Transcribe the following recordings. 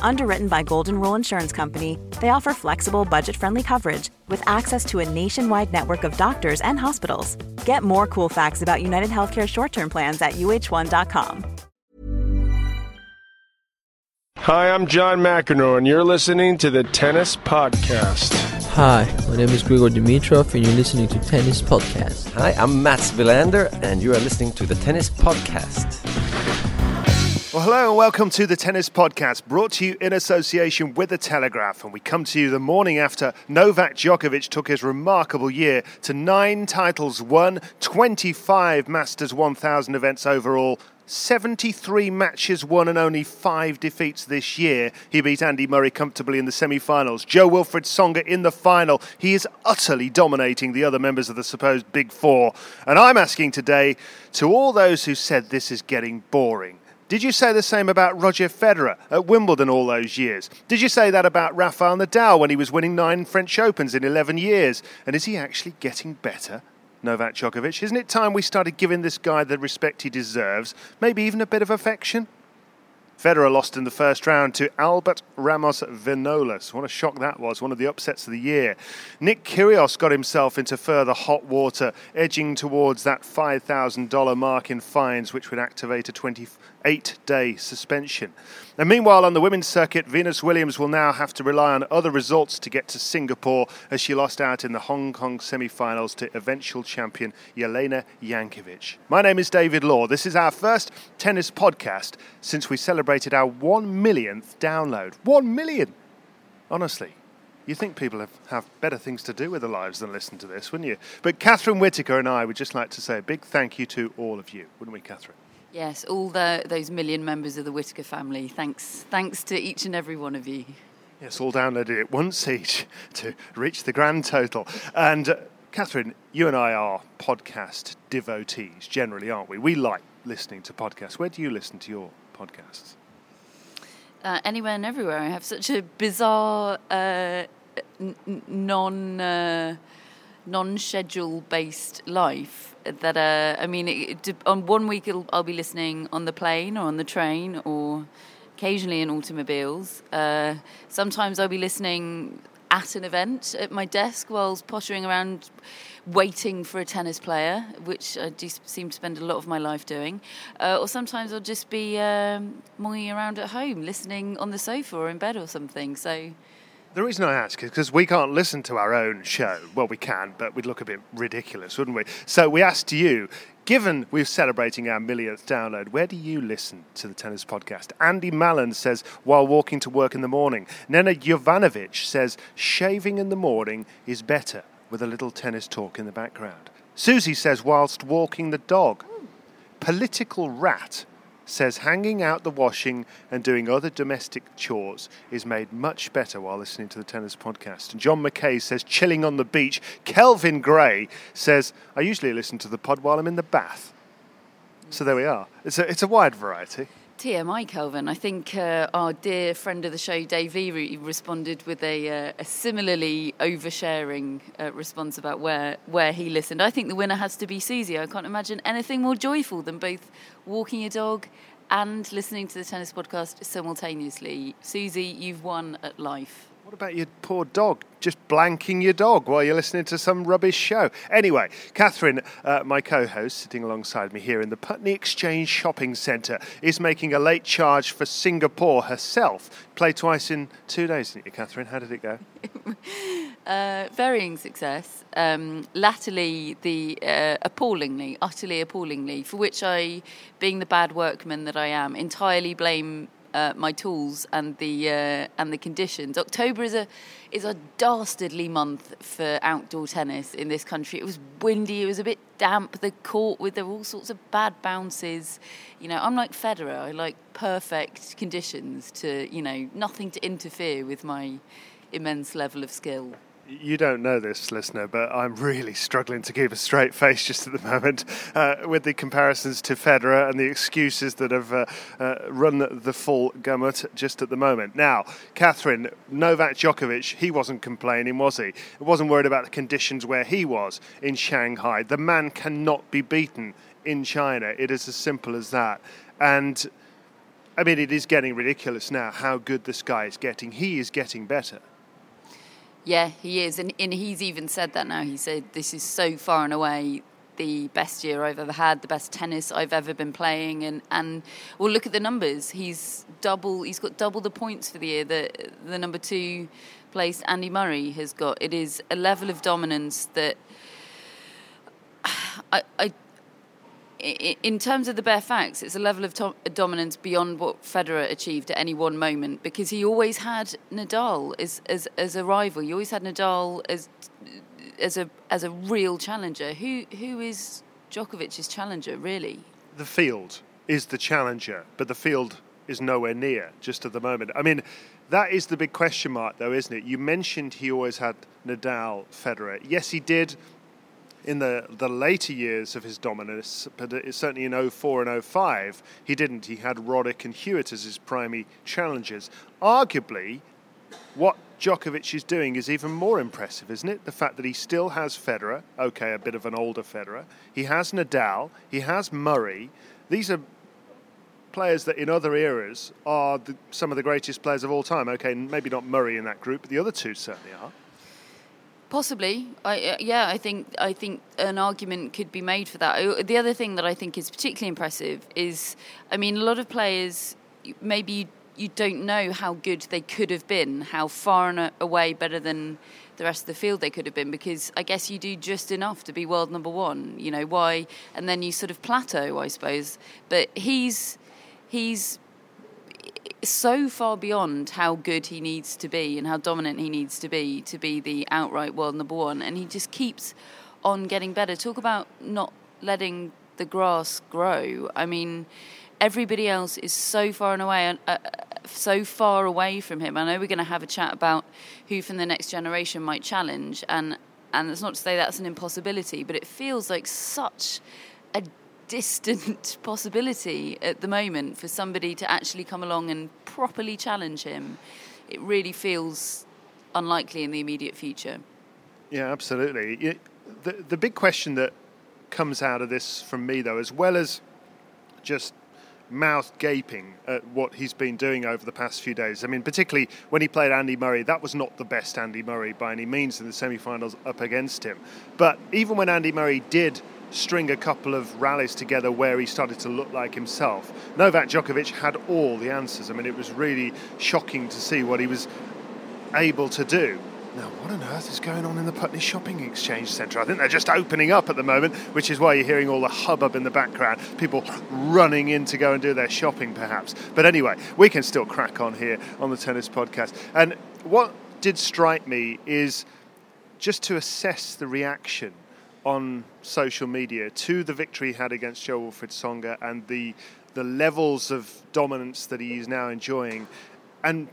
Underwritten by Golden Rule Insurance Company, they offer flexible, budget-friendly coverage with access to a nationwide network of doctors and hospitals. Get more cool facts about United Healthcare short-term plans at uh1.com. Hi, I'm John McEnroe, and you're listening to the Tennis Podcast. Hi, my name is Grigor Dimitrov, and you're listening to Tennis Podcast. Hi, I'm Mats Wilander, and you are listening to the Tennis Podcast. Well, hello and welcome to the Tennis Podcast, brought to you in association with The Telegraph. And we come to you the morning after Novak Djokovic took his remarkable year to nine titles won, 25 Masters 1000 events overall, 73 matches won and only five defeats this year. He beat Andy Murray comfortably in the semi finals. Jo-Wilfried Tsonga in the final. He is utterly dominating the other members of the supposed Big Four. And I'm asking today to all those who said this is getting boring. Did you say the same about Roger Federer at Wimbledon all those years? Did you say that about Rafael Nadal when he was winning nine French Opens in 11 years? And is he actually getting better? Novak Djokovic. Isn't it time we started giving this guy the respect he deserves? Maybe even a bit of affection? Federer lost in the first round to Albert Ramos Vinolas. What a shock that was, one of the upsets of the year. Nick Kyrgios got himself into further hot water, edging towards that $5,000 mark in fines, which would activate a 28 day suspension. And meanwhile, on the women's circuit, Venus Williams will now have to rely on other results to get to Singapore as she lost out in the Hong Kong semi finals to eventual champion Jelena Jankovic. My name is David Law. This is our first tennis podcast since we celebrated our one millionth download. One million! Honestly. You think people have, have better things to do with their lives than listen to this, wouldn't you? But Catherine Whitaker and I would just like to say a big thank you to all of you, wouldn't we, Catherine? Yes, all the, those million members of the Whitaker family. Thanks, thanks to each and every one of you. Yes, all downloaded it once each to reach the grand total. And uh, Catherine, you and I are podcast devotees generally, aren't we? We like listening to podcasts. Where do you listen to your podcasts? Uh, anywhere and everywhere. I have such a bizarre, uh, n- non uh, non schedule based life that uh, I mean, it, on one week I'll be listening on the plane or on the train or occasionally in automobiles. Uh, sometimes I'll be listening at an event at my desk whilst pottering around waiting for a tennis player, which I do seem to spend a lot of my life doing. Uh, or sometimes I'll just be um, around at home, listening on the sofa or in bed or something. So. The reason I ask is because we can't listen to our own show. Well, we can, but we'd look a bit ridiculous, wouldn't we? So we asked you, given we're celebrating our millionth download, where do you listen to the tennis podcast? Andy Mallon says, while walking to work in the morning. Nena Jovanovic says, shaving in the morning is better with a little tennis talk in the background. Susie says, whilst walking the dog. Political Rat says hanging out the washing and doing other domestic chores is made much better while listening to the tennis podcast. And John McKay says chilling on the beach. Kelvin Gray says I usually listen to the pod while I'm in the bath. So there we are. It's a, it's a wide variety. TMI, Kelvin. I think uh, our dear friend of the show, Dave responded with a, uh, a similarly oversharing uh, response about where, where he listened. I think the winner has to be Susie. I can't imagine anything more joyful than both walking a dog and listening to the tennis podcast simultaneously. Susie, you've won at life. What about your poor dog? Just blanking your dog while you're listening to some rubbish show. Anyway, Catherine, uh, my co host, sitting alongside me here in the Putney Exchange Shopping Centre, is making a late charge for Singapore herself. Played twice in two days, didn't you, Catherine? How did it go? uh, varying success. Um, latterly, the uh, appallingly, utterly appallingly, for which I, being the bad workman that I am, entirely blame uh, my tools and the uh, and the conditions. October is a is a dastardly month for outdoor tennis in this country. It was windy. It was a bit damp. The court with there were all sorts of bad bounces. You know, I'm like Federer. I like perfect conditions to you know nothing to interfere with my immense level of skill. You don't know this, listener, but I'm really struggling to keep a straight face just at the moment uh, with the comparisons to Federer and the excuses that have uh, uh, run the full gamut just at the moment. Now, Catherine, Novak Djokovic, he wasn't complaining, was he? He wasn't worried about the conditions where he was in Shanghai. The man cannot be beaten in China. It is as simple as that. And I mean, it is getting ridiculous now how good this guy is getting. He is getting better. Yeah, he is, and, and he's even said that now. He said this is so far and away the best year I've ever had, the best tennis I've ever been playing, and and well, look at the numbers. He's double. He's got double the points for the year that the number two place Andy Murray has got. It is a level of dominance that I, I in terms of the bare facts, it's a level of to- dominance beyond what Federer achieved at any one moment because he always had Nadal as, as, as a rival. He always had Nadal as as a as a real challenger. Who who is Djokovic's challenger really? The field is the challenger, but the field is nowhere near just at the moment. I mean, that is the big question mark, though, isn't it? You mentioned he always had Nadal, Federer. Yes, he did in the, the later years of his dominance, but certainly in 04 and 05, he didn't. He had Roddick and Hewitt as his primary challengers. Arguably, what Djokovic is doing is even more impressive, isn't it? The fact that he still has Federer, okay, a bit of an older Federer. He has Nadal, he has Murray. These are players that in other eras are the, some of the greatest players of all time. Okay, maybe not Murray in that group, but the other two certainly are. Possibly, I, uh, yeah, I think I think an argument could be made for that. The other thing that I think is particularly impressive is, I mean, a lot of players maybe you, you don't know how good they could have been, how far and away better than the rest of the field they could have been, because I guess you do just enough to be world number one. You know why, and then you sort of plateau, I suppose. But he's he's so far beyond how good he needs to be and how dominant he needs to be to be the outright world number one. And he just keeps on getting better. Talk about not letting the grass grow. I mean, everybody else is so far and away, uh, so far away from him. I know we're going to have a chat about who from the next generation might challenge, and and it's not to say that's an impossibility, but it feels like such a distant possibility at the moment for somebody to actually come along and properly challenge him. It really feels unlikely in the immediate future. Yeah, absolutely. the, the big question that comes out of this from me, though, as well as just mouth gaping at what he's been doing over the past few days. I mean, particularly when he played Andy Murray, that was not the best Andy Murray by any means in the semi finals up against him. But even when Andy Murray did string a couple of rallies together where he started to look like himself. Novak Djokovic had all the answers. I mean, it was really shocking to see what he was able to do. Now, what on earth is going on in the Putney Shopping Exchange Centre? I think they're just opening up at the moment, which is why you're hearing all the hubbub in the background. People running in to go and do their shopping, perhaps. But anyway, we can still crack on here on the Tennis Podcast. And what did strike me is just to assess the reaction on social media to the victory he had against Jo-Wilfried Tsonga and the the levels of dominance that he is now enjoying, and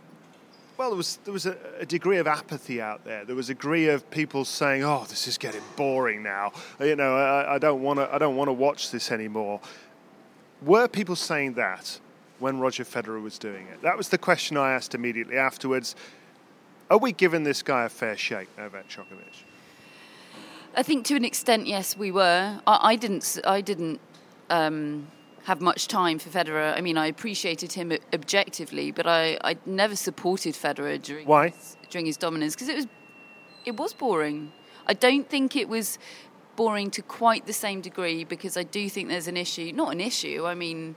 well, there was there was a, a, degree of apathy out there. There was a degree of people saying, "Oh, this is getting boring now. You know, I, I don't want to I don't want to watch this anymore." Were people saying that when Roger Federer was doing it? That was the question I asked immediately afterwards. Are we giving this guy a fair shake, Novak Djokovic? I think to an extent, yes, we were. I, I didn't. I didn't um, have much time for Federer. I mean, I appreciated him objectively, but I, I never supported Federer during Why? His, during his dominance because it was it was boring. I don't think it was boring to quite the same degree because I do think there's an issue. Not an issue. I mean,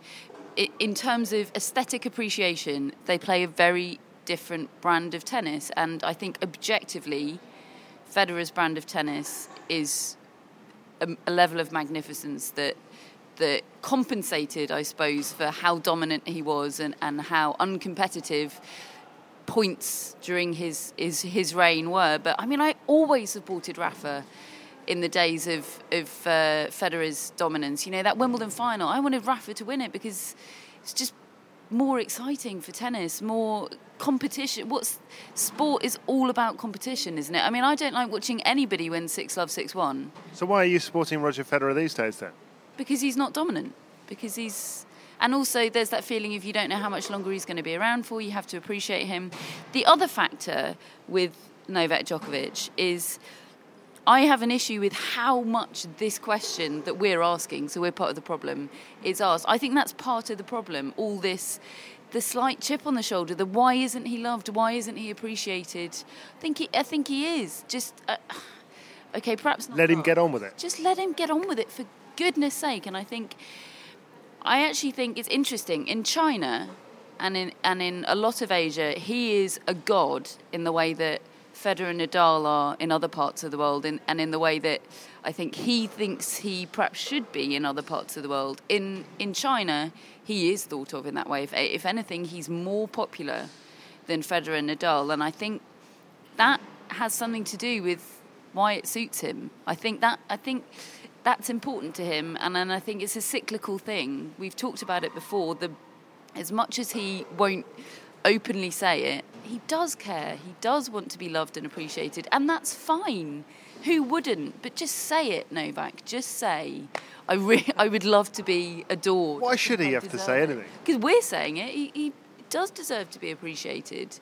it, in terms of aesthetic appreciation, they play a very different brand of tennis, and I think objectively, Federer's brand of tennis is a, a level of magnificence that that compensated, I suppose, for how dominant he was and, and how uncompetitive points during his, his his reign were. But I mean, I always supported Rafa in the days of of uh, Federer's dominance. You know that Wimbledon final, I wanted Rafa to win it because it's just more exciting for tennis, more competition. What's sport is all about competition, isn't it? I mean, I don't like watching anybody win six love six one. So why are you supporting Roger Federer these days then? Because he's not dominant. Because he's and also there's that feeling if you don't know how much longer he's going to be around for, you have to appreciate him. The other factor with Novak Djokovic is I have an issue with how much this question that we're asking, so we're part of the problem, is asked. I think that's part of the problem. All this, the slight chip on the shoulder, the why isn't he loved? Why isn't he appreciated? I think he, I think he is. Just uh, okay, perhaps let him get on with it. Just let him get on with it for goodness sake. And I think, I actually think it's interesting in China, and in and in a lot of Asia, he is a god in the way that Federer and Nadal are in other parts of the world, in, and in the way that I think he thinks he perhaps should be in other parts of the world. In in China, he is thought of in that way. If, if anything, he's more popular than Federer and Nadal, and I think that has something to do with why it suits him. I think that I think that's important to him, and, and I think it's a cyclical thing. We've talked about it before. The as much as he won't openly say it, he does care. He does want to be loved and appreciated, and that's fine. Who wouldn't? But just say it, Novak. Just say, I, re- I would love to be adored. Why should he have to say anything? Because we're saying it. He, he does deserve to be appreciated.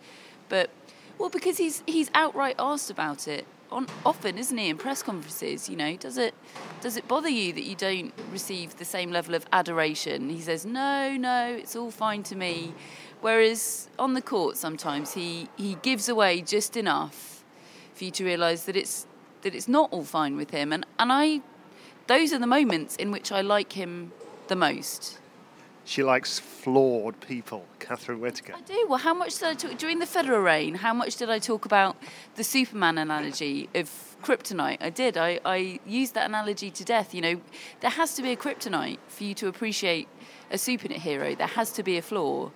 But, well, because he's, he's outright asked about it on, often, isn't he, in press conferences? You know, does it does it bother you that you don't receive the same level of adoration? He says, no, no, it's all fine to me. Whereas on the court, sometimes he, he gives away just enough for you to realise that it's that it's not all fine with him. And and I, those are the moments in which I like him the most. She likes flawed people, Catherine Whitaker. I do. Well, how much did I talk during the Federer reign? How much did I talk about the Superman analogy of kryptonite? I did. I, I used that analogy to death. You know, there has to be a kryptonite for you to appreciate a superhero. There has to be a flaw.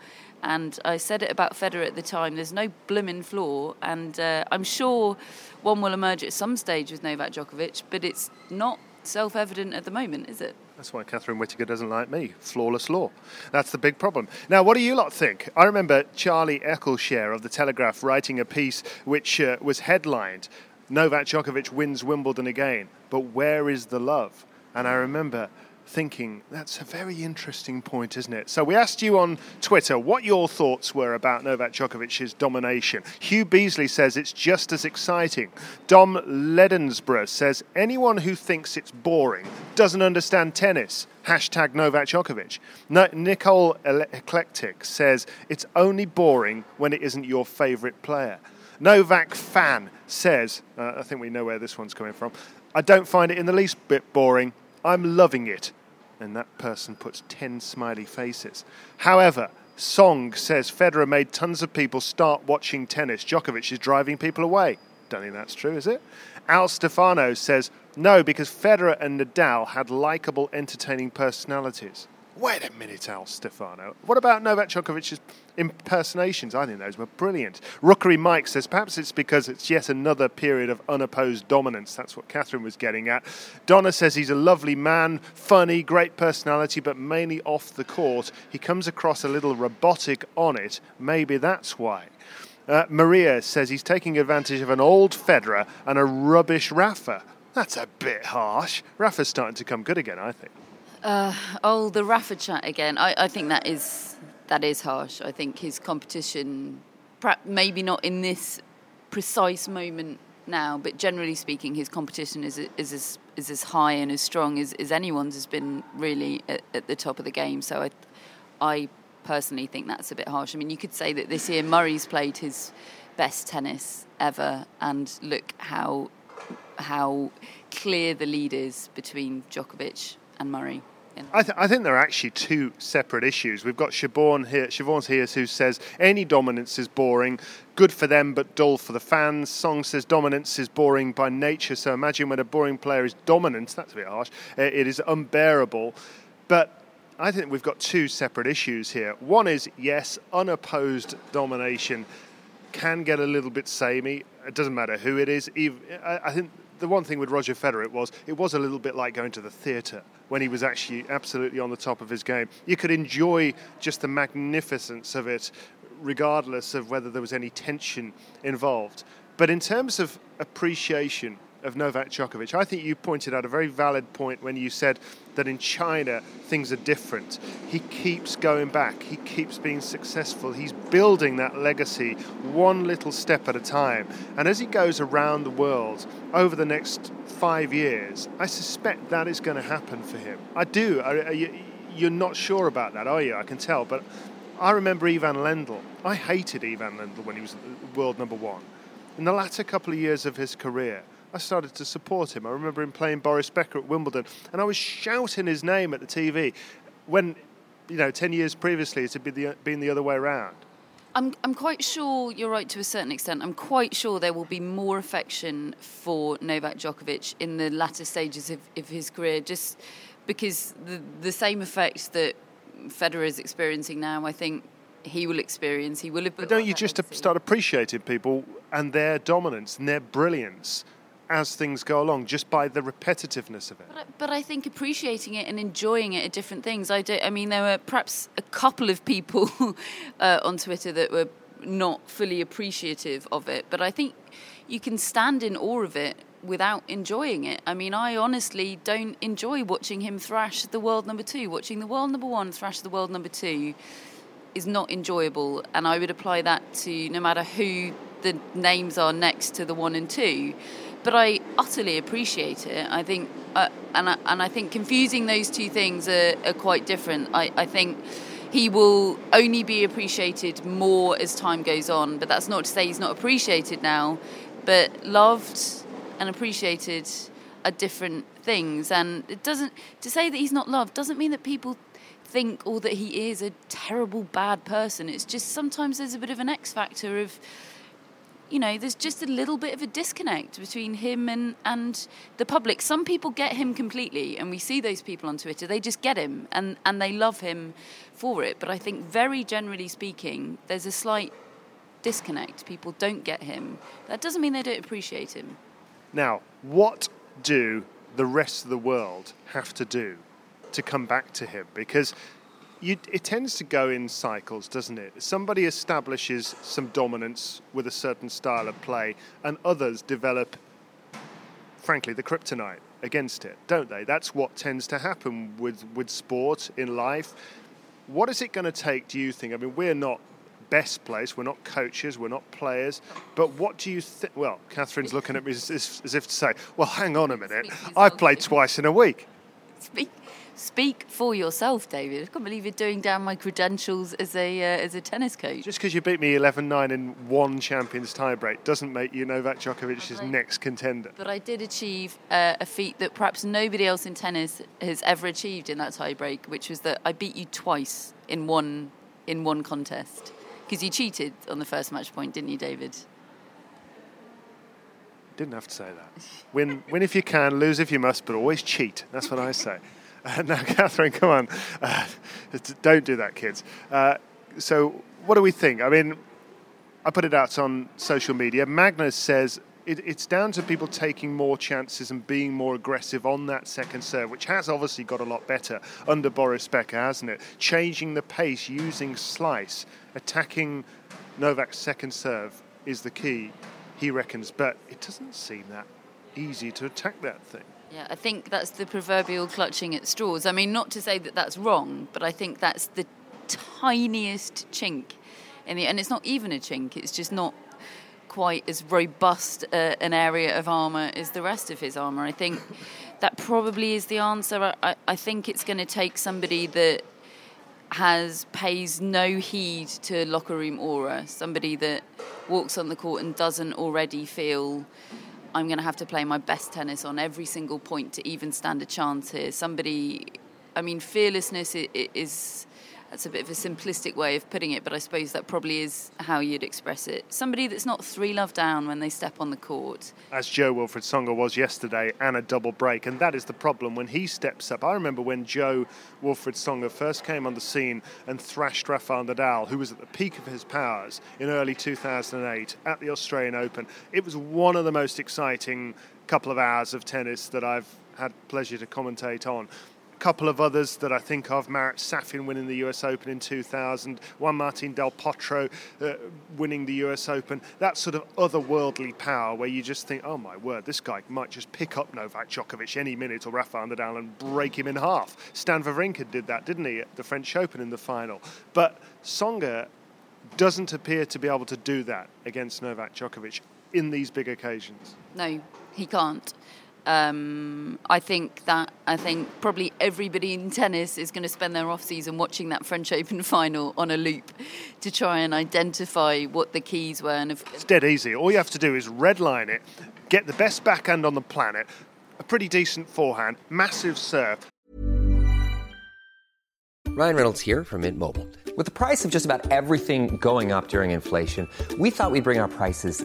And I said it about Federer at the time. There's no blooming flaw, and uh, I'm sure one will emerge at some stage with Novak Djokovic, but it's not self-evident at the moment, is it? That's why Catherine Whitaker doesn't like me. Flawless law. That's the big problem. Now, what do you lot think? I remember Charlie Eccleshare of The Telegraph writing a piece which uh, was headlined Novak Djokovic wins Wimbledon again, but where is the love? And I remember thinking, that's a very interesting point, isn't it? So we asked you on Twitter what your thoughts were about Novak Djokovic's domination. Hugh Beasley says it's just as exciting. Dom Ledensborough says anyone who thinks it's boring doesn't understand tennis. Hashtag Novak Djokovic. No, Nicole Eclectic says it's only boring when it isn't your favourite player. Novak Fan says, uh, I think we know where this one's coming from. I don't find it in the least bit boring. I'm loving it. And that person puts 10 smiley faces. However, Song says Federer made tons of people start watching tennis. Djokovic is driving people away. Don't think that's true, is it? Al Stefano says no, because Federer and Nadal had likable, entertaining personalities. Wait a minute, Al Stefano. What about Novak Djokovic's impersonations? I think those were brilliant. Rookery Mike says perhaps it's because it's yet another period of unopposed dominance. That's what Catherine was getting at. Donna says he's a lovely man, funny, great personality, but mainly off the court. He comes across a little robotic on it. Maybe that's why. Uh, Maria says he's taking advantage of an old Federer and a rubbish Rafa. That's a bit harsh. Rafa's starting to come good again, I think. Uh, oh, the Rafa chat again. I, I think that is that is harsh. I think his competition, perhaps maybe not in this precise moment now, but generally speaking, his competition is is as is as high and as strong as, as anyone's has been really at, at the top of the game. So I, I personally think that's a bit harsh. I mean, you could say that this year Murray's played his best tennis ever, and look how how clear the lead is between Djokovic and Murray. I, th- I, think there are actually two separate issues. We've got Siobhan here, Siobhan's here who says any dominance is boring, good for them but dull for the fans. Song says dominance is boring by nature, so imagine when a boring player is dominant, that's a bit harsh, eh, it is unbearable. But I think we've got two separate issues here. One is, yes, unopposed domination can get a little bit samey. It doesn't matter who it is. I think the one thing with Roger Federer it was it was a little bit like going to the theatre when he was actually absolutely on the top of his game. You could enjoy just the magnificence of it, regardless of whether there was any tension involved. But in terms of appreciation of Novak Djokovic. I think you pointed out a very valid point when you said that in China things are different. He keeps going back, he keeps being successful, he's building that legacy one little step at a time. And as he goes around the world over the next five years, I suspect that is going to happen for him. I do. You're not sure about that, are you? I can tell. But I remember Ivan Lendl. I hated Ivan Lendl when he was uh, world number one. In the latter couple of years of his career, I started to support him. I remember him playing Boris Becker at Wimbledon, and I was shouting his name at the TV when, you know, 10 years previously it had been the, been the other way around. I'm, I'm quite sure you're right to a certain extent. I'm quite sure there will be more affection for Novak Djokovic in the latter stages of, of his career, just because the, the same effect that Federer is experiencing now, I think he will experience. He will have. But don't you just start appreciating people and their dominance and their brilliance as things go along, just by the repetitiveness of it. But I, but I think appreciating it and enjoying it are different things. I, do, I mean, there were perhaps a couple of people uh, on Twitter that were not fully appreciative of it, but I think you can stand in awe of it without enjoying it. I mean, I honestly don't enjoy watching him thrash the world number two. Watching the world number one thrash the world number two is not enjoyable, and I would apply that to no matter who the names are next to the one and two but I utterly appreciate it. I think, uh, and I, and I think confusing those two things are, are quite different. I, I think he will only be appreciated more as time goes on. But that's not to say he's not appreciated now. But loved and appreciated are different things, and it doesn't to say that he's not loved doesn't mean that people think or that he is a terrible bad person. It's just sometimes there's a bit of an X factor of you know, there's just a little bit of a disconnect between him and, and the public. Some people get him completely, and we see those people on Twitter. They just get him and, and they love him for it. But I think, very generally speaking, there's a slight disconnect. People don't get him. That doesn't mean they don't appreciate him. Now, what do the rest of the world have to do to come back to him? Because you, it tends to go in cycles, doesn't it? Somebody establishes some dominance with a certain style of play, and others develop, frankly, the kryptonite against it, don't they? That's what tends to happen with, with sport in life. What is it going to take, do you think? I mean, we're not best place, we're not coaches, we're not players, but what do you think? Well, Catherine's looking at me as, as, as if to say, well, hang on a minute, I've played twice in a week. Speak Speak for yourself, David. I can't believe you're doing down my credentials as a uh, as a tennis coach. Just because you beat me 11-9 in one Champions tiebreak doesn't make you Novak Djokovic's right. next contender. But I did achieve uh, a feat that perhaps nobody else in tennis has ever achieved in that tiebreak, which was that I beat you twice in one in one contest. Because you cheated on the first match point, didn't you, David? Didn't have to say that. Win, win if you can, lose if you must, but always cheat. That's what I say. Now, Catherine, come on. Uh, don't do that, kids. Uh, so, what do we think? I mean, I put it out on social media. Magnus says it, it's down to people taking more chances and being more aggressive on that second serve, which has obviously got a lot better under Boris Becker, hasn't it? Changing the pace, using slice, attacking Novak's second serve is the key, he reckons. But it doesn't seem that easy to attack that thing. Yeah, I think that's the proverbial clutching at straws. I mean, not to say that that's wrong, but I think that's the tiniest chink in the, and it's not even a chink. It's just not quite as robust uh, an area of armour as the rest of his armour. I think that probably is the answer. I, I think it's going to take somebody that has pays no heed to locker room aura, somebody that walks on the court and doesn't already feel I'm going to have to play my best tennis on every single point to even stand a chance here. Somebody, I mean, fearlessness is that's a bit of a simplistic way of putting it, but I suppose that probably is how you'd express it. Somebody that's not three love down when they step on the court. As Jo-Wilfried Tsonga was yesterday, and a double break, and that is the problem when he steps up. I remember when Joe Wilfred Songa first came on the scene and thrashed Rafael Nadal, who was at the peak of his powers in early 2008 at the Australian Open. It was one of the most exciting couple of hours of tennis that I've had pleasure to commentate on couple of others that I think of Marat Safin winning the US Open in 2000, Juan Martin Del Potro uh, winning the US Open. That sort of otherworldly power where you just think, oh my word, this guy might just pick up Novak Djokovic any minute or Rafael Nadal and break him in half. Stan Wawrinka did that, didn't he, at the French Open in the final? But Tsonga doesn't appear to be able to do that against Novak Djokovic in these big occasions. No, he can't. Um, I think that I think probably everybody in tennis is going to spend their off season watching that French Open final on a loop to try and identify what the keys were. And if, it's dead easy. All you have to do is redline it, get the best backhand on the planet, a pretty decent forehand, massive serve. Ryan Reynolds here from Mint Mobile. With the price of just about everything going up during inflation, we thought we'd bring our prices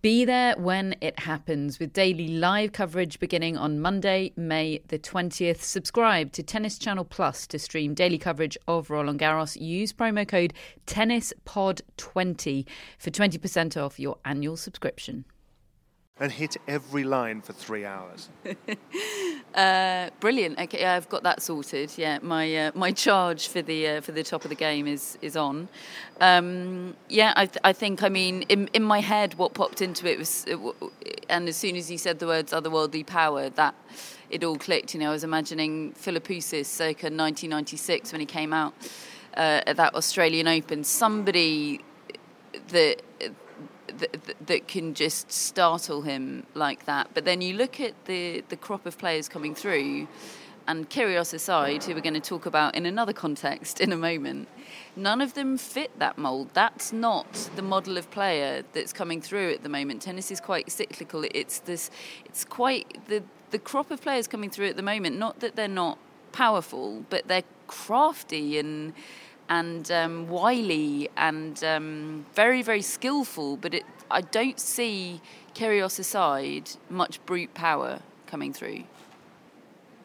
Be there when it happens with daily live coverage beginning on Monday, May the 20th. Subscribe to Tennis Channel Plus to stream daily coverage of Roland Garros. Use promo code TennisPod20 for 20% off your annual subscription. And hit every line for three hours. uh, brilliant. Okay, I've got that sorted. Yeah, my uh, my charge for the uh, for the top of the game is is on. Um, yeah, I, th- I think. I mean, in in my head, what popped into it was, and as soon as you said the words "otherworldly power," that it all clicked. You know, I was imagining Philippoussis circa 1996 when he came out uh, at that Australian Open. Somebody that that, that can just startle him like that. But then you look at the, the crop of players coming through, and Kyrgios aside, who we're going to talk about in another context in a moment, none of them fit that mould. That's not the model of player that's coming through at the moment. Tennis is quite cyclical. It's this. It's quite the the crop of players coming through at the moment. Not that they're not powerful, but they're crafty and and um, wily and um, very, very skillful. But it, I don't see Kyrgios aside much brute power coming through.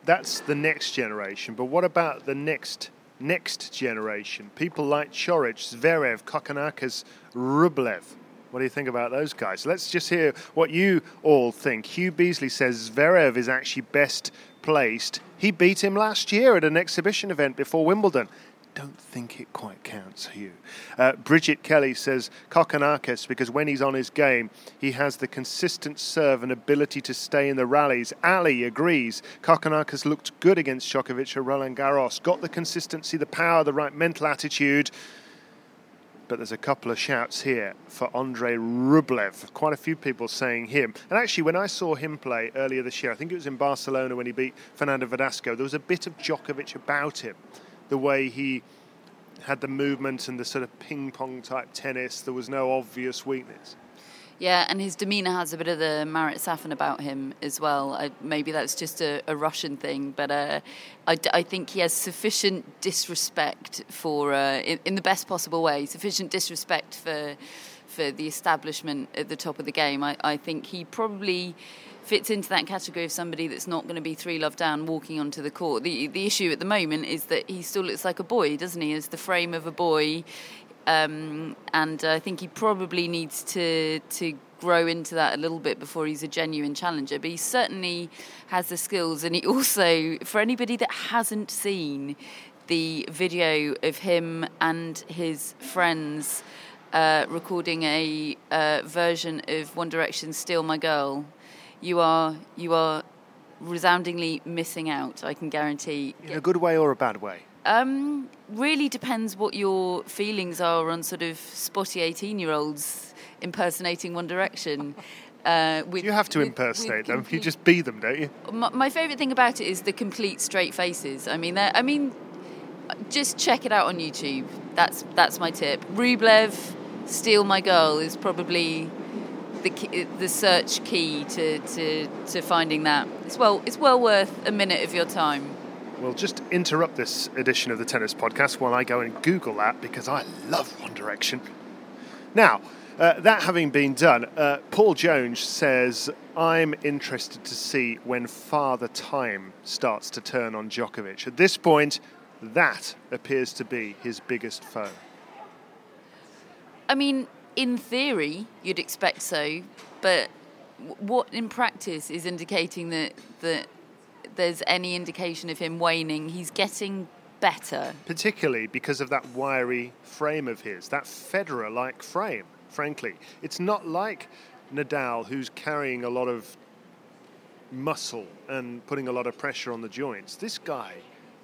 that's the next generation. But what about the next next generation? People like Coric, Zverev, Kokkinakis, Rublev. What do you think about those guys? Let's just hear what you all think. Hugh Beasley says Zverev is actually best placed. He beat him last year at an exhibition event before Wimbledon don't think it quite counts, Hugh. Uh, Bridget Kelly says Kokkinakis because when he's on his game, he has the consistent serve and ability to stay in the rallies. Ali agrees. Kokkinakis looked good against Djokovic at Roland Garros. Got the consistency, the power, the right mental attitude. But there's a couple of shouts here for Andre Rublev. Quite a few people saying him. And actually, when I saw him play earlier this year, I think it was in Barcelona when he beat Fernando Verdasco, there was a bit of Djokovic about him the way he had the movement and the sort of ping pong type tennis. There was no obvious weakness. Yeah, and his demeanour has a bit of the Marat Safin about him as well. I, maybe that's just a, a Russian thing, but uh, I, I, think he has sufficient disrespect for, uh, in, in, the best possible way, sufficient disrespect for for the establishment at the top of the game. I, I think he probably fits into that category of somebody that's not going to be three love down walking onto the court. The the issue at the moment is that he still looks like a boy, doesn't he? As the frame of a boy, um, and I think he probably needs to to grow into that a little bit before he's a genuine challenger. But he certainly has the skills, and he also, for anybody that hasn't seen the video of him and his friends. Uh, recording a uh, version of One Direction's "Steal My Girl," you are you are resoundingly missing out. I can guarantee. In a good way or a bad way. Um, really depends what your feelings are on sort of spotty eighteen-year-olds impersonating One Direction. Uh, with, you have to with, impersonate with them. Complete, you just be them, don't you? My, my favourite thing about it is the complete straight faces. I mean, I mean, just check it out on YouTube. That's that's my tip. Rublev, "Steal My Girl" is probably the key, the search key to, to, to finding that. It's well it's well worth a minute of your time. We'll just interrupt this edition of the Tennis Podcast while I go and Google that because I love One Direction. Now, uh, that having been done, uh, Paul Jones says, I'm interested to see when Father Time starts to turn on Djokovic. At this point, that appears to be his biggest foe. I mean, in theory, you'd expect so, but what in practice is indicating that that there's any indication of him waning? He's getting better, particularly because of that wiry frame of his, that Federer-like frame. Frankly, it's not like Nadal, who's carrying a lot of muscle and putting a lot of pressure on the joints. This guy,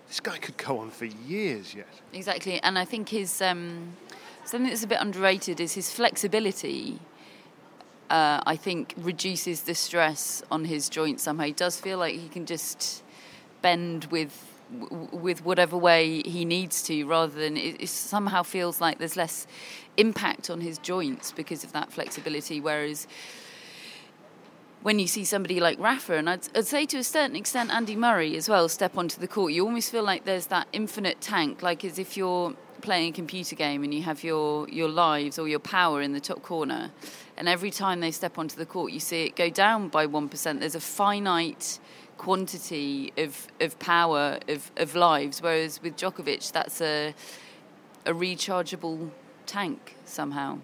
this guy could go on for years yet. Exactly, and I think his. Um, Something that's a bit underrated is his flexibility. Uh, I think reduces the stress on his joints somehow. He does feel like he can just bend with with whatever way he needs to, rather than it, it, somehow feels like there's less impact on his joints because of that flexibility. Whereas when you see somebody like Rafa, and I'd, I'd, say to a certain extent Andy Murray as well, step onto the court, you almost feel like there's that infinite tank, like as if you're playing a computer game and you have your, your lives or your power in the top corner, and every time they step onto the court, you see it go down by 1%. There's a finite quantity of, of power, of, of lives, whereas with Djokovic, that's a, a rechargeable tank somehow.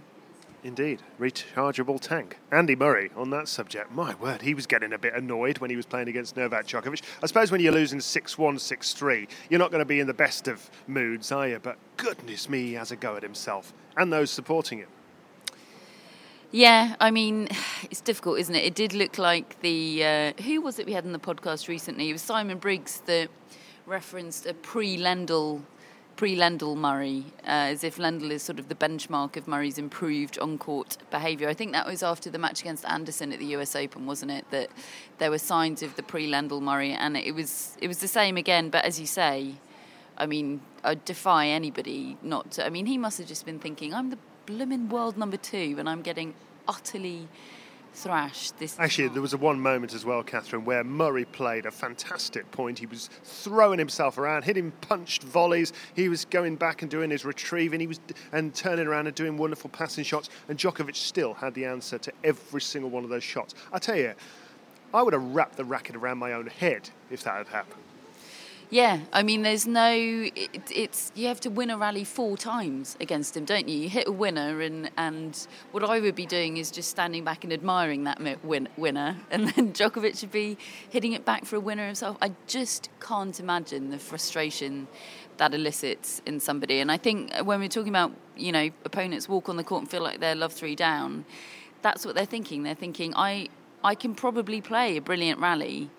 Indeed, rechargeable tank. Andy Murray on that subject. My word, he was getting a bit annoyed when he was playing against Novak Djokovic. I suppose when you're losing 6 1, 6 3, you're not going to be in the best of moods, are you? But goodness me, he has a go at himself and those supporting him. Yeah, I mean, it's difficult, isn't it? It did look like the. Uh, who was it we had in the podcast recently? It was Simon Briggs that referenced a pre Lendl pre Lendl Murray, uh, as if Lendl is sort of the benchmark of Murray's improved on court behaviour. I think that was after the match against Anderson at the US Open, wasn't it? That there were signs of the pre Lendl Murray, and it was it was the same again. But as you say, I mean, I defy anybody not to. I mean, he must have just been thinking, I'm the blooming world number two, and I'm getting utterly thrash this actually there was a one moment as well catherine where murray played a fantastic point. He was throwing himself around hitting punched volleys. He was going back and doing his retrieving he was and turning around and doing wonderful passing shots. And Djokovic still had the answer to every single one of those shots. I tell you I would have wrapped the racket around my own head if that had happened. Yeah, I mean, there's no. It, it's you have to win a rally four times against him, don't you? You hit a winner, and and what I would be doing is just standing back and admiring that win, winner, and then Djokovic would be hitting it back for a winner himself. I just can't imagine the frustration that elicits in somebody. And I think when we're talking about you know opponents walk on the court and feel like they're love three down, that's what they're thinking. They're thinking I I can probably play a brilliant rally,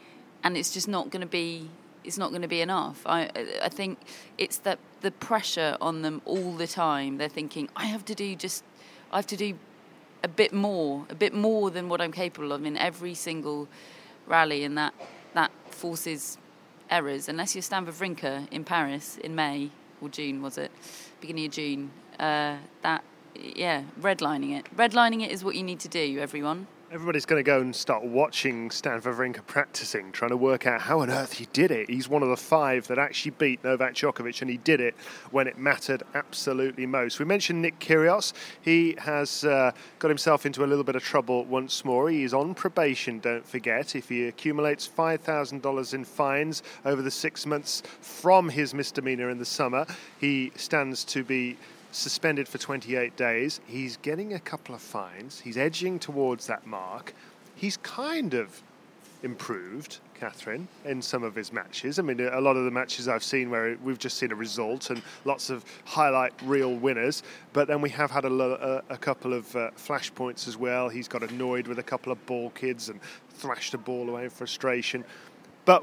and it's just not going to be it's not going to be enough. I I think it's that the pressure on them all the time. They're thinking I have to do just I have to do a bit more, a bit more than what I'm capable of in every single rally, and that that forces errors. Unless you're Stan Wawrinka in Paris in May or June, was it? Beginning of June. Uh, that yeah, redlining it. Redlining it is what you need to do, everyone. Everybody's going to go and start watching Stan Wawrinka practicing, trying to work out how on earth he did it. He's one of the five that actually beat Novak Djokovic, and he did it when it mattered absolutely most. We mentioned Nick Kyrgios. He has uh, got himself into a little bit of trouble once more. He is on probation, don't forget. If he accumulates $5,000 in fines over the six months from his misdemeanor in the summer, he stands to be suspended for 28 days. He's getting a couple of fines. He's edging towards that mark. He's kind of improved, Catherine, in some of his matches. I mean, a lot of the matches I've seen where we've just seen a result and lots of highlight reel winners, but then we have had a, a, a couple of uh, flashpoints as well. He's got annoyed with a couple of ball kids and thrashed a ball away in frustration. But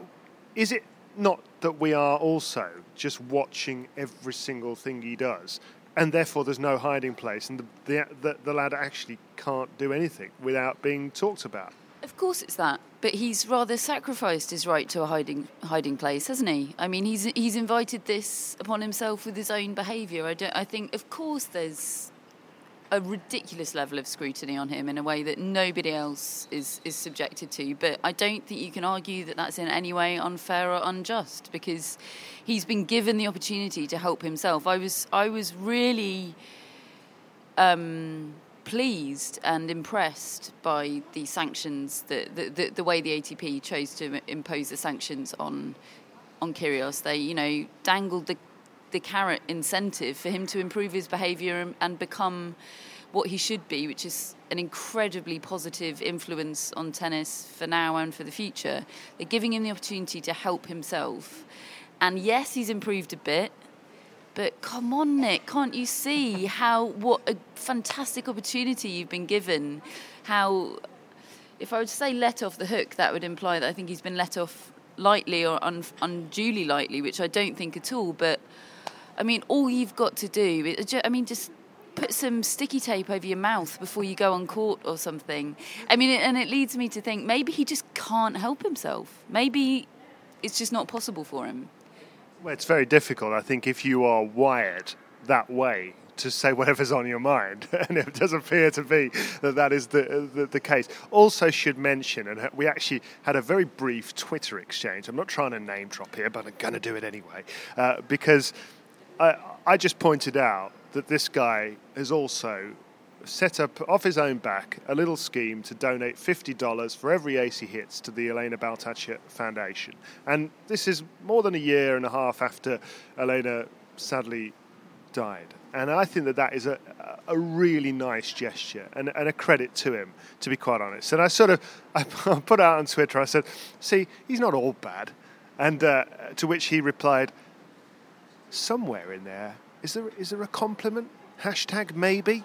is it not that we are also just watching every single thing he does and therefore there's no hiding place, and the, the, the, lad actually can't do anything without being talked about. Of course, it's that. But he's rather sacrificed his right to a hiding hiding place, hasn't he? I mean, he's he's invited this upon himself with his own behaviour. I don't. I think, of course, there's a ridiculous level of scrutiny on him in a way that nobody else is, is subjected to. But I don't think you can argue that that's in any way unfair or unjust because he's been given the opportunity to help himself. I was I was really um, pleased and impressed by the sanctions, the, the, the, the way the ATP chose to impose the sanctions on on Kyrgios. They you know dangled the the carrot incentive for him to improve his behaviour and, and become what he should be, which is an incredibly positive influence on tennis for now and for the future. They're giving him the opportunity to help himself. And yes, he's improved a bit, but come on, Nick, can't you see how what a fantastic opportunity you've been given? How, if I would say let off the hook, that would imply that I think he's been let off lightly or un, unduly lightly, which I don't think at all. But I mean, all you've got to do, I mean, just put some sticky tape over your mouth before you go on court or something. I mean, and it leads me to think maybe he just can't help himself. Maybe it's just not possible for him. Well, it's very difficult. I think if you are wired that way to say whatever's on your mind, and it does appear to be that that is the, the, the case. Also, should mention, and we actually had a very brief Twitter exchange. I'm not trying to name drop here, but I'm going to do it anyway uh, because I, I just pointed out that this guy has also set up off his own back a little scheme to donate $50 for every ace he hits to the Elena Baltacha Foundation. And this is more than a year and a half after Elena sadly died. And I think that that is a, a really nice gesture and, and a credit to him, to be quite honest. And I sort of I put out on Twitter, I said, see, he's not all bad. And uh, to which he replied, somewhere in there, is there, is there a compliment? Hashtag maybe?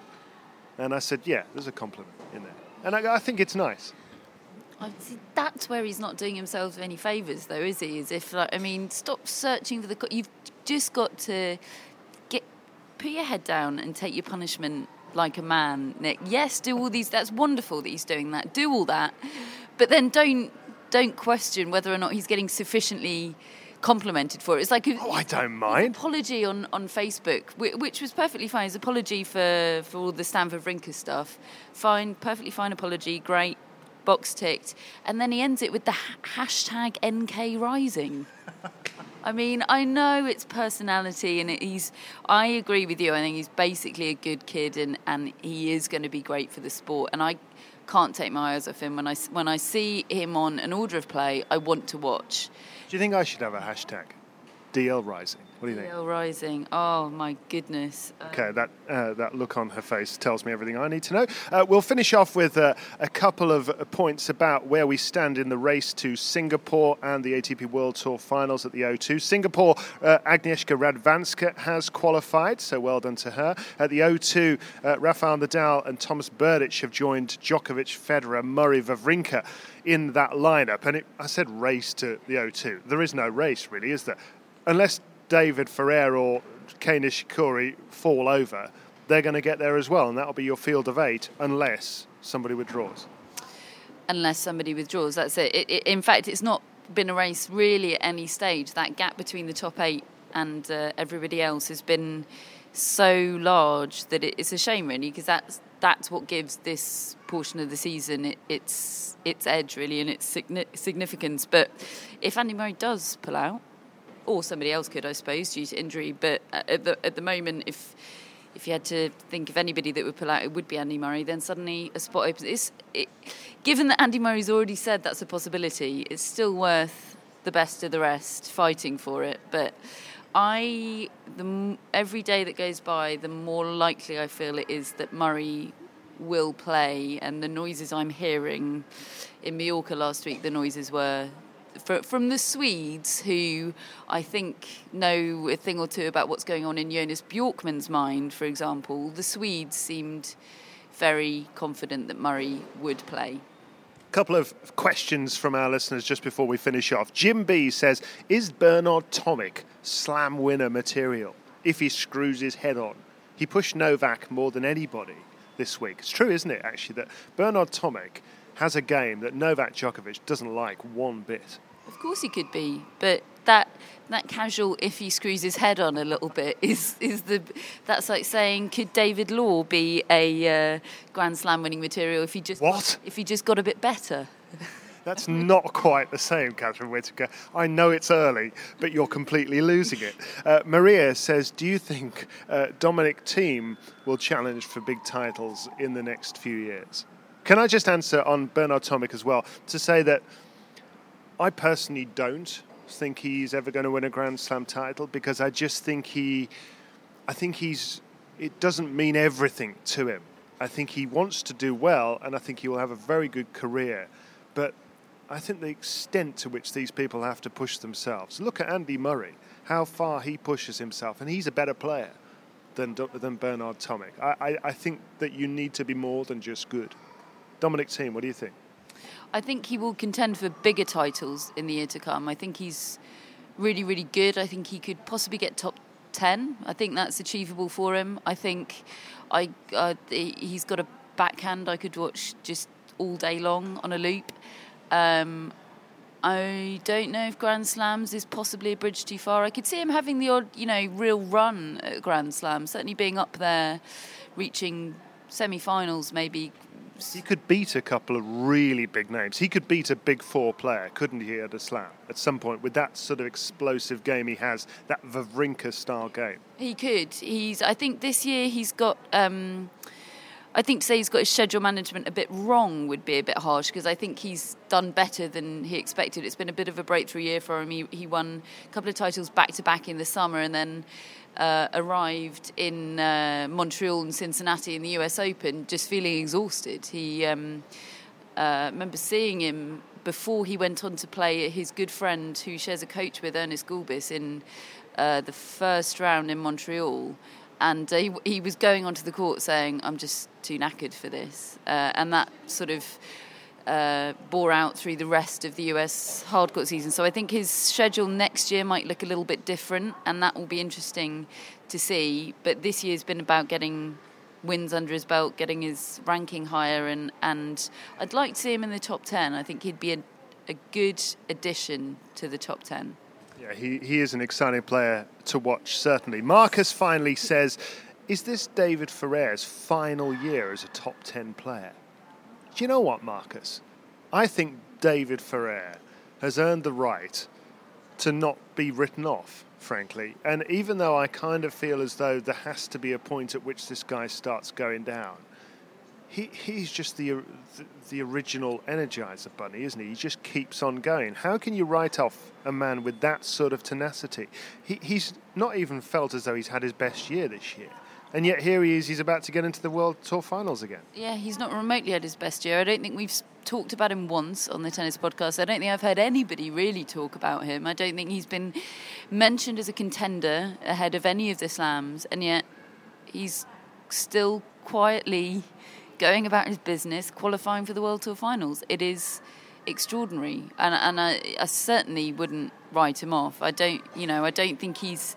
And I said, yeah, there's a compliment in there. And I, I think it's nice. That's where he's not doing himself any favours, though, is he? Is if, like, I mean, stop searching for the. You've just got to get put your head down and take your punishment like a man, Nick. Yes, do all these. That's wonderful that he's doing that. Do all that, but then don't don't question whether or not he's getting sufficiently complimented for it. It's like a, oh, I don't mind apology on, on Facebook, which was perfectly fine. His apology for for all the Stanford Wawrinka stuff, fine, perfectly fine apology, great, box ticked, and then he ends it with the hashtag NK Rising. I mean, I know it's personality, and he's. I agree with you. I think he's basically a good kid, and, and he is going to be great for the sport. And I can't take my eyes off him. When I when I see him on an order of play, I want to watch. Do you think I should have a hashtag? DL Rising. What do you think? DL Rising. Oh my goodness. Okay, that uh, that look on her face tells me everything I need to know. Uh, we'll finish off with uh, a couple of points about where we stand in the race to Singapore and the ATP World Tour Finals at the O2. Singapore, uh, Agnieszka Radwanska has qualified, so well done to her. At the O2, uh, Rafael Nadal and Thomas Berdych have joined Djokovic, Federer, Murray, Wawrinka in that lineup. And it, I said race to the O2. There is no race, really, is there? Unless David Ferrer or Kei Nishikori fall over, they're going to get there as well, and that'll be your field of eight, unless somebody withdraws. Unless somebody withdraws, that's it. it, it in fact, it's not been a race really at any stage. That gap between the top eight and uh, everybody else has been so large that it, it's a shame, really, because that's that's what gives this portion of the season it, its its edge, really, and its significance. But if Andy Murray does pull out, or somebody else could, I suppose, due to injury. But at the at the moment, if if you had to think of anybody that would pull out, it would be Andy Murray. Then suddenly a spot opens. It's, it, given that Andy Murray's already said that's a possibility, it's still worth the best of the rest fighting for it. But I, the every day that goes by, the more likely I feel it is that Murray will play. And the noises I'm hearing in Mallorca last week, the noises were from the Swedes, who I think know a thing or two about what's going on in Jonas Bjorkman's mind, for example, the Swedes seemed very confident that Murray would play. A couple of questions from our listeners just before we finish off. Jim B says, Is Bernard Tomic slam winner material if he screws his head on? He pushed Novak more than anybody this week. It's true, isn't it, actually, that Bernard Tomic has a game that Novak Djokovic doesn't like one bit. Of course he could be, but that that casual if he screws his head on a little bit is is the that's like saying could David Law be a uh, Grand Slam winning material if he just what if he just got a bit better. That's not quite the same, Catherine Whitaker. I know it's early, but you're completely losing it. Uh, Maria says, Do you think uh, Dominic Thiem will challenge for big titles in the next few years? Can I just answer on Bernard Tomic as well to say that I personally don't think he's ever going to win a Grand Slam title because I just think he, I think he's, it doesn't mean everything to him. I think he wants to do well and I think he will have a very good career. But I think the extent to which these people have to push themselves. Look at Andy Murray, how far he pushes himself, and he's a better player than, than Bernard Tomic. I, I, I think that you need to be more than just good. Dominic Thiem, what do you think? I think he will contend for bigger titles in the year to come. I think he's really, really good. I think he could possibly get top 10. I think that's achievable for him. I think I uh, he's got a backhand I could watch just all day long on a loop. Um, I don't know if Grand Slams is possibly a bridge too far. I could see him having the odd, you know, real run at Grand Slam, certainly being up there, reaching semi-finals, maybe he could beat a couple of really big names. He could beat a big four player, couldn't he, at a slam at some point with that sort of explosive game he has, that Wawrinka style game? He could. He's. I think this year he's got. Um, I think to say he's got his schedule management a bit wrong would be a bit harsh because I think he's done better than he expected. It's been a bit of a breakthrough year for him. He, he won a couple of titles back to back in the summer and then uh, arrived in uh, Montreal and Cincinnati in the US Open just feeling exhausted. He um, uh, remember seeing him before he went on to play his good friend who shares a coach with Ernest Gulbis in uh, the first round in Montreal. And uh, he, he, was going onto the court saying, I'm just too knackered for this. Uh, and that sort of uh, bore out through the rest of the US hardcourt season. So I think his schedule next year might look a little bit different, and that will be interesting to see. But this year's been about getting wins under his belt, getting his ranking higher, and, and I'd like to see him in the top 10. I think he'd be a, a good addition to the top 10. Yeah, he, he is an exciting player to watch, certainly. Marcus finally says, Is this David Ferrer's final year as a top 10 player? Do you know what, Marcus? I think David Ferrer has earned the right to not be written off, frankly. And even though I kind of feel as though there has to be a point at which this guy starts going down, he, he's just the, the, the original Energizer Bunny, isn't he? He just keeps on going. How can you write off a man with that sort of tenacity? He, he's not even felt as though he's had his best year this year. And yet here he is, he's about to get into the World Tour finals again. Yeah, he's not remotely had his best year. I don't think we've talked about him once on the tennis podcast. I don't think I've heard anybody really talk about him. I don't think he's been mentioned as a contender ahead of any of the slams, and yet he's still quietly going about his business, qualifying for the World Tour finals. It is extraordinary, and, and I, I certainly wouldn't write him off. I don't, you know, I don't think he's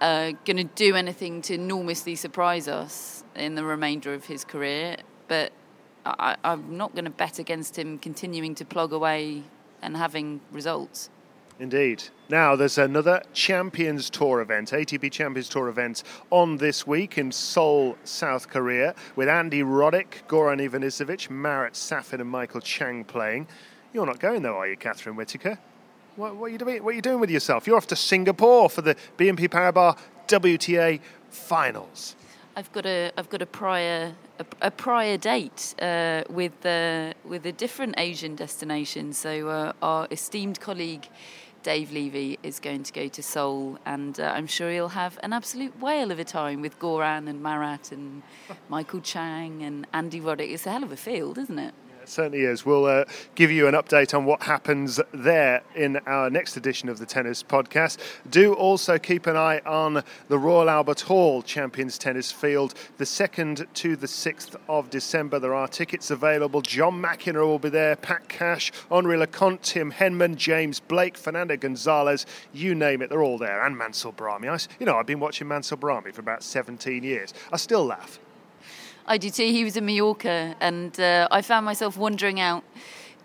uh, going to do anything to enormously surprise us in the remainder of his career, but I, I'm not going to bet against him continuing to plug away and having results. Indeed. Now, there's another Champions Tour event, ATP Champions Tour event, on this week in Seoul, South Korea, with Andy Roddick, Goran Ivanisevic, Marat Safin, and Michael Chang playing. You're not going, though, are you, Catherine Whitaker? What, what, are you doing, what are you doing with yourself? You're off to Singapore for the BNP Paribas WTA finals. I've got a I've got a prior a, a prior date uh, with uh, with a different Asian destination. So uh, our esteemed colleague Dave Levy is going to go to Seoul, and uh, I'm sure he'll have an absolute whale of a time with Goran and Marat and Michael Chang and Andy Roddick. It's a hell of a field, isn't it? It certainly is. We'll uh, give you an update on what happens there in our next edition of the Tennis Podcast. Do also keep an eye on the Royal Albert Hall Champions Tennis Field, the 2nd to the 6th of December. There are tickets available. John McEnroe will be there, Pat Cash, Henri Leconte, Tim Henman, James Blake, Fernando Gonzalez, you name it, they're all there. And Mansour Bahrami. I, you know, I've been watching Mansour Bahrami for about 17 years. I still laugh. I do too. He was in Mallorca, and uh, I found myself wandering out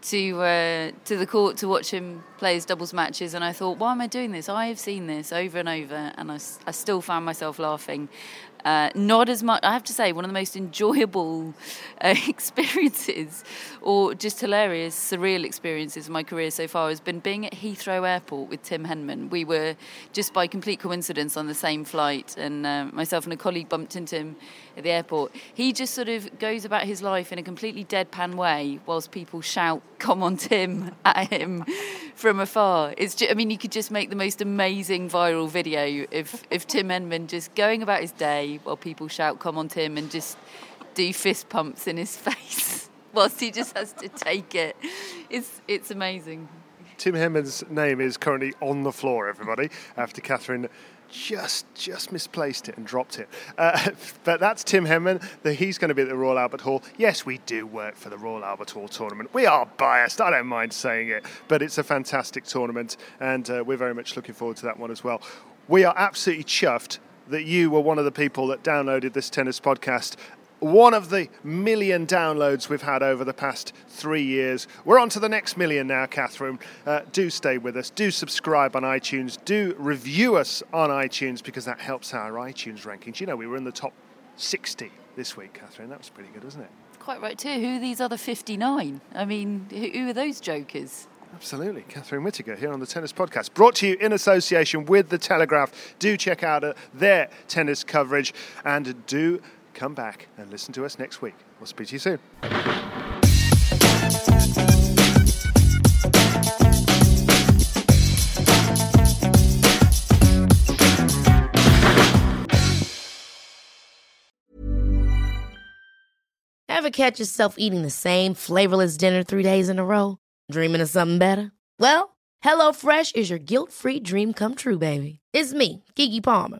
to uh, to the court to watch him play his doubles matches, and I thought, why am I doing this? I have seen this over and over, and I, I still found myself laughing. Uh, not as much, I have to say, one of the most enjoyable uh, experiences, or just hilarious, surreal experiences of my career so far, has been being at Heathrow Airport with Tim Henman. We were just by complete coincidence on the same flight, and uh, myself and a colleague bumped into him at the airport. He just sort of goes about his life in a completely deadpan way, whilst people shout, Come on, Tim, at him from afar. It's just, I mean, you could just make the most amazing viral video of, of Tim Henman just going about his day while people shout, Come on, Tim, and just do fist pumps in his face whilst he just has to take it. It's, it's amazing. Tim Henman's name is currently on the floor, everybody, after Catherine just just misplaced it and dropped it. Uh, but that's Tim Henman. He's going to be at the Royal Albert Hall. Yes, we do work for the Royal Albert Hall tournament. We are biased. I don't mind saying it, but it's a fantastic tournament, and uh, we're very much looking forward to that one as well. We are absolutely chuffed that you were one of the people that downloaded this tennis podcast one of the million downloads we've had over the past three years. We're on to the next million now, Catherine. Uh, do stay with us. Do subscribe on iTunes. Do review us on iTunes because that helps our iTunes rankings. You know, we were in the top 60 this week, Catherine. That was pretty good, wasn't it? Quite right, too. Who are these other 59? I mean, who are those jokers? Absolutely. Catherine Whitaker here on the Tennis Podcast, brought to you in association with The Telegraph. Do check out uh, their tennis coverage and do come back and listen to us next week. We'll speak to you soon. Ever catch yourself eating the same flavorless dinner three days in a row? Dreaming of something better? Well, HelloFresh is your guilt free dream come true, baby. It's me, Keke Palmer.